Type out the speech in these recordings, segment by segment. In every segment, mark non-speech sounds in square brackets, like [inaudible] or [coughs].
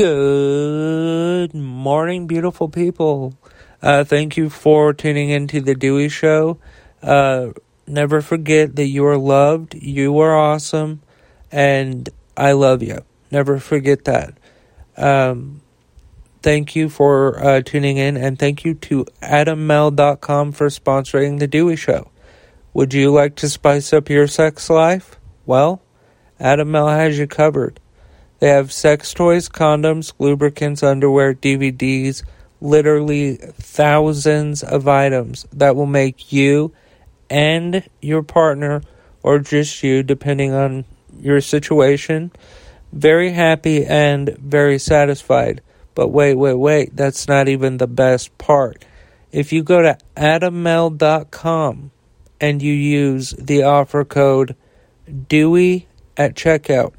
Good morning, beautiful people. Uh, thank you for tuning into the Dewey Show. Uh, never forget that you are loved, you are awesome, and I love you. Never forget that. Um, thank you for uh, tuning in, and thank you to AdamMale.com for sponsoring the Dewey Show. Would you like to spice up your sex life? Well, Adam Male has you covered. They have sex toys, condoms, lubricants, underwear, DVDs, literally thousands of items that will make you and your partner, or just you, depending on your situation, very happy and very satisfied. But wait, wait, wait, that's not even the best part. If you go to adammale.com and you use the offer code DEWEY at checkout,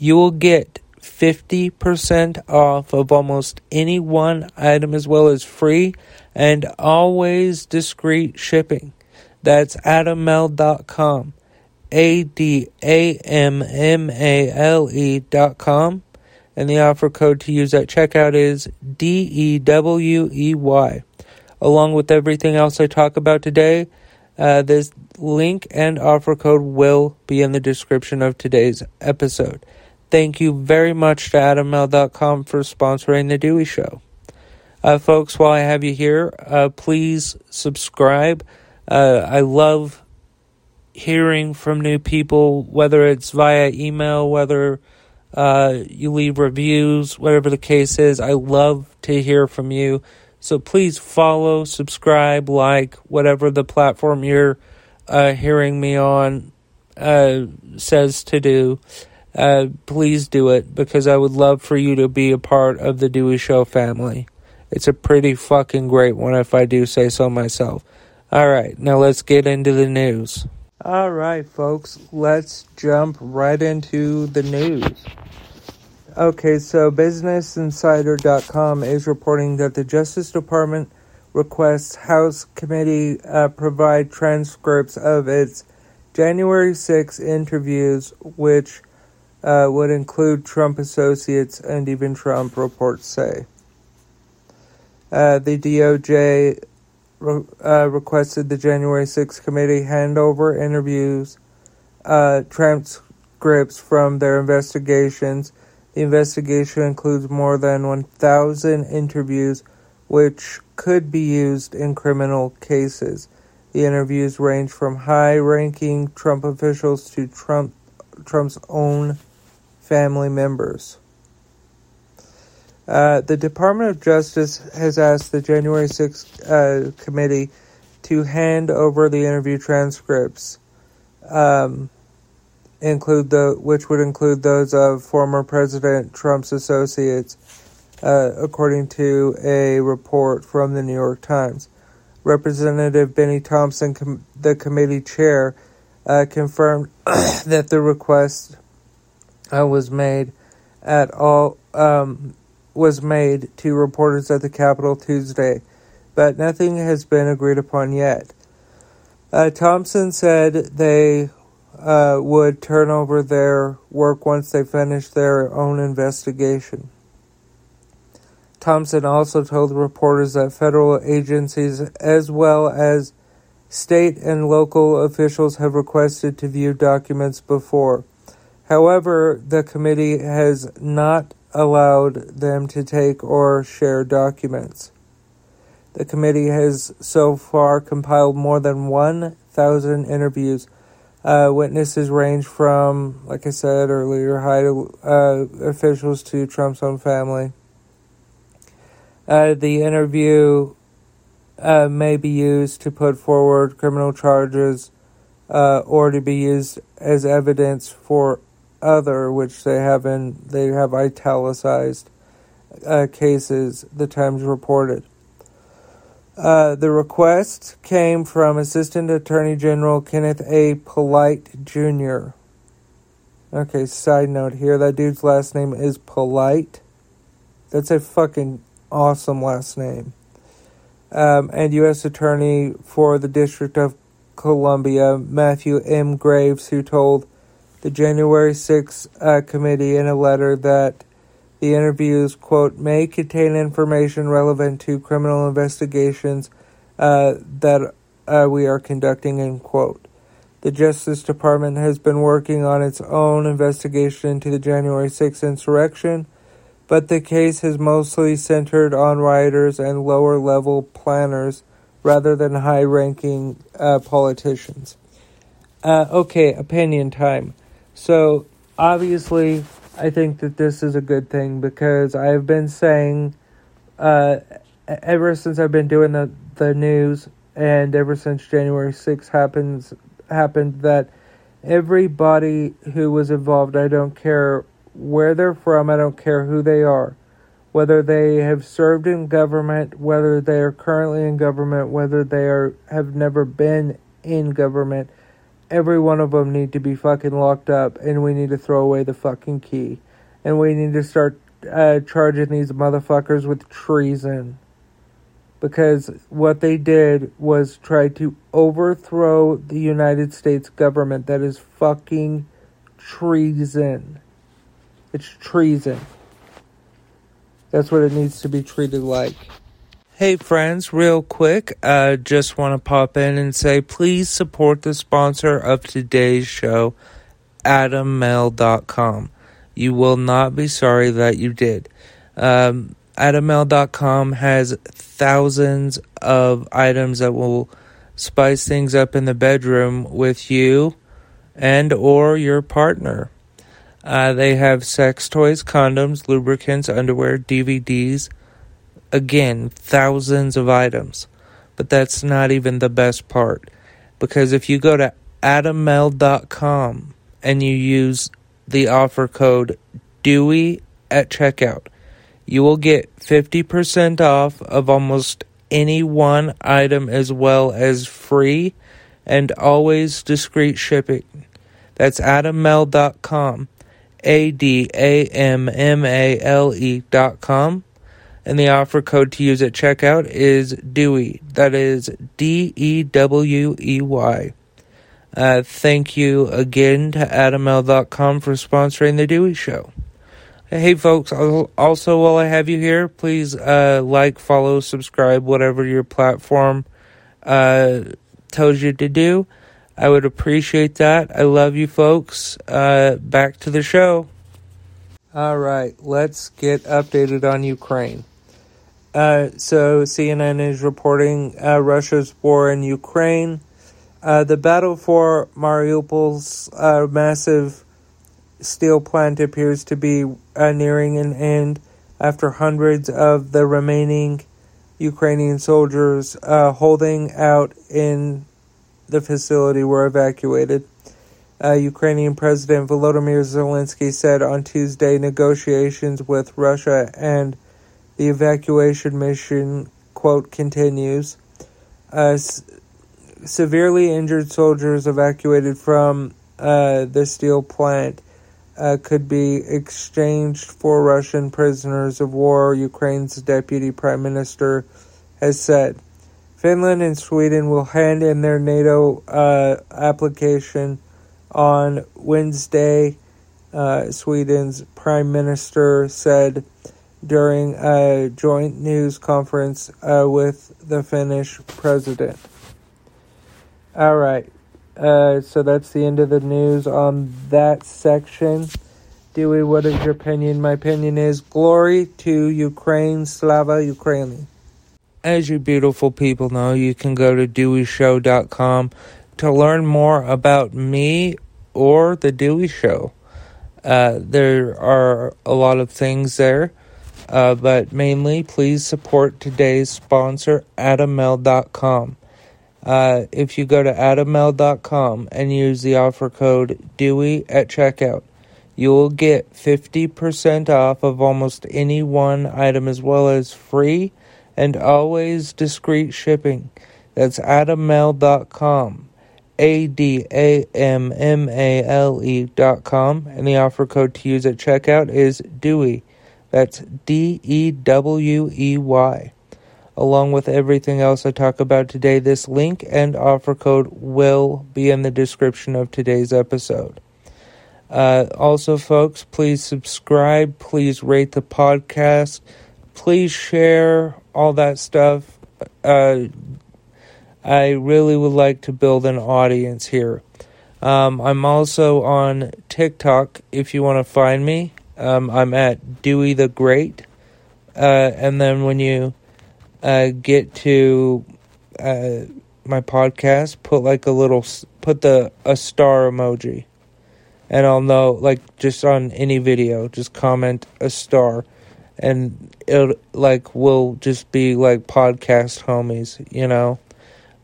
you will get 50% off of almost any one item as well as free and always discreet shipping. That's adammale.com. A D A M M A L dot com. And the offer code to use at checkout is D E W E Y. Along with everything else I talk about today, uh, this link and offer code will be in the description of today's episode. Thank you very much to AdamMale.com for sponsoring The Dewey Show. Uh, folks, while I have you here, uh, please subscribe. Uh, I love hearing from new people, whether it's via email, whether uh, you leave reviews, whatever the case is. I love to hear from you. So please follow, subscribe, like, whatever the platform you're uh, hearing me on uh, says to do. Uh, please do it because I would love for you to be a part of the Dewey Show family. It's a pretty fucking great one if I do say so myself. Alright, now let's get into the news. Alright, folks, let's jump right into the news. Okay, so BusinessInsider.com is reporting that the Justice Department requests House Committee uh, provide transcripts of its January 6 interviews, which would include Trump associates and even Trump, reports say. Uh, the DOJ re- uh, requested the January 6 committee hand over interviews, uh, transcripts from their investigations the investigation includes more than 1,000 interviews, which could be used in criminal cases. The interviews range from high ranking Trump officials to Trump, Trump's own family members. Uh, the Department of Justice has asked the January 6th uh, committee to hand over the interview transcripts. Um, include the which would include those of former President Trump's associates, uh, according to a report from the New York Times. Representative Benny Thompson, com- the committee chair, uh, confirmed [coughs] that the request uh, was made at all um, was made to reporters at the Capitol Tuesday, but nothing has been agreed upon yet. Uh, Thompson said they uh, would turn over their work once they finished their own investigation. Thompson also told reporters that federal agencies, as well as state and local officials, have requested to view documents before. However, the committee has not allowed them to take or share documents. The committee has so far compiled more than 1,000 interviews uh, witnesses range from, like I said earlier, high uh, officials to Trump's own family. Uh, the interview uh, may be used to put forward criminal charges uh, or to be used as evidence for other, which they have in, they have italicized uh, cases. The Times reported. Uh, the request came from Assistant Attorney General Kenneth A. Polite Jr. Okay, side note here that dude's last name is Polite. That's a fucking awesome last name. Um, and U.S. Attorney for the District of Columbia, Matthew M. Graves, who told the January 6th uh, committee in a letter that The interviews, quote, may contain information relevant to criminal investigations uh, that uh, we are conducting, end quote. The Justice Department has been working on its own investigation into the January 6th insurrection, but the case has mostly centered on rioters and lower level planners rather than high ranking uh, politicians. Uh, okay, opinion time. So, obviously, I think that this is a good thing because I've been saying uh, ever since I've been doing the, the news and ever since January 6th happens happened that everybody who was involved, I don't care where they're from, I don't care who they are, whether they have served in government, whether they are currently in government, whether they are have never been in government, every one of them need to be fucking locked up and we need to throw away the fucking key. And we need to start uh, charging these motherfuckers with treason. Because what they did was try to overthrow the United States government. That is fucking treason. It's treason. That's what it needs to be treated like. Hey friends, real quick, uh, just want to pop in and say please support the sponsor of today's show, AdamMale.com. You will not be sorry that you did. Um, AdamMale.com has thousands of items that will spice things up in the bedroom with you and or your partner. Uh, they have sex toys, condoms, lubricants, underwear, DVDs, again, thousands of items. But that's not even the best part. Because if you go to adammale.com and you use the offer code Dewey at checkout, you will get 50% off of almost any one item as well as free and always discreet shipping. That's adammale.com. A D A M M A L E dot com and the offer code to use at checkout is Dewey. That is D E W E Y. Uh, thank you again to AdamMale.com for sponsoring the Dewey Show. Hey, folks, also while I have you here, please uh, like, follow, subscribe, whatever your platform uh, tells you to do. I would appreciate that. I love you, folks. Uh, back to the show. All right, let's get updated on Ukraine. Uh, so CNN is reporting uh, Russia's war in Ukraine. Uh, the battle for Mariupol's uh, massive steel plant appears to be uh, nearing an end after hundreds of the remaining Ukrainian soldiers uh, holding out in the facility were evacuated. Ukrainian President Volodymyr Zelensky said on Tuesday negotiations with Russia and the evacuation mission, quote, continues. Uh, s- severely injured soldiers evacuated from uh, the steel plant uh, could be exchanged for Russian prisoners of war, Ukraine's deputy prime minister has said. Finland and Sweden will hand in their NATO uh, application on Wednesday. Uh, Sweden's prime minister said during a joint news conference uh, with the Finnish president. All right. Uh, so that's the end of the news on that section. Dewey, what is your opinion? My opinion is glory to Ukraine, Slava Ukraini. As you beautiful people know, you can go to DeweyShow.com to learn more about me or The Dewey Show. Uh, there are a lot of things there. Uh, but mainly, please support today's sponsor, AdamMale.com. Uh, if you go to AdamMale.com and use the offer code Dewey at checkout, you will get 50% off of almost any one item as well as free and always discreet shipping. That's AdamMale.com. A D A M M A L E dot com, and the offer code to use at checkout is Dewey. That's D E W E Y. Along with everything else I talk about today, this link and offer code will be in the description of today's episode. Uh, also, folks, please subscribe. Please rate the podcast. Please share all that stuff. Uh, I really would like to build an audience here. Um, I'm also on TikTok if you want to find me. Um, I'm at Dewey the Great. Uh, and then when you uh, get to uh, my podcast, put like a little, put the a star emoji, and I'll know. Like just on any video, just comment a star, and it like will just be like podcast homies, you know.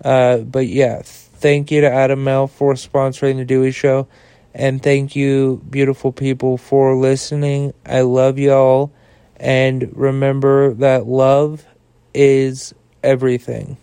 Uh, but yeah, thank you to Adam Male for sponsoring the Dewey Show. And thank you, beautiful people, for listening. I love y'all. And remember that love is everything.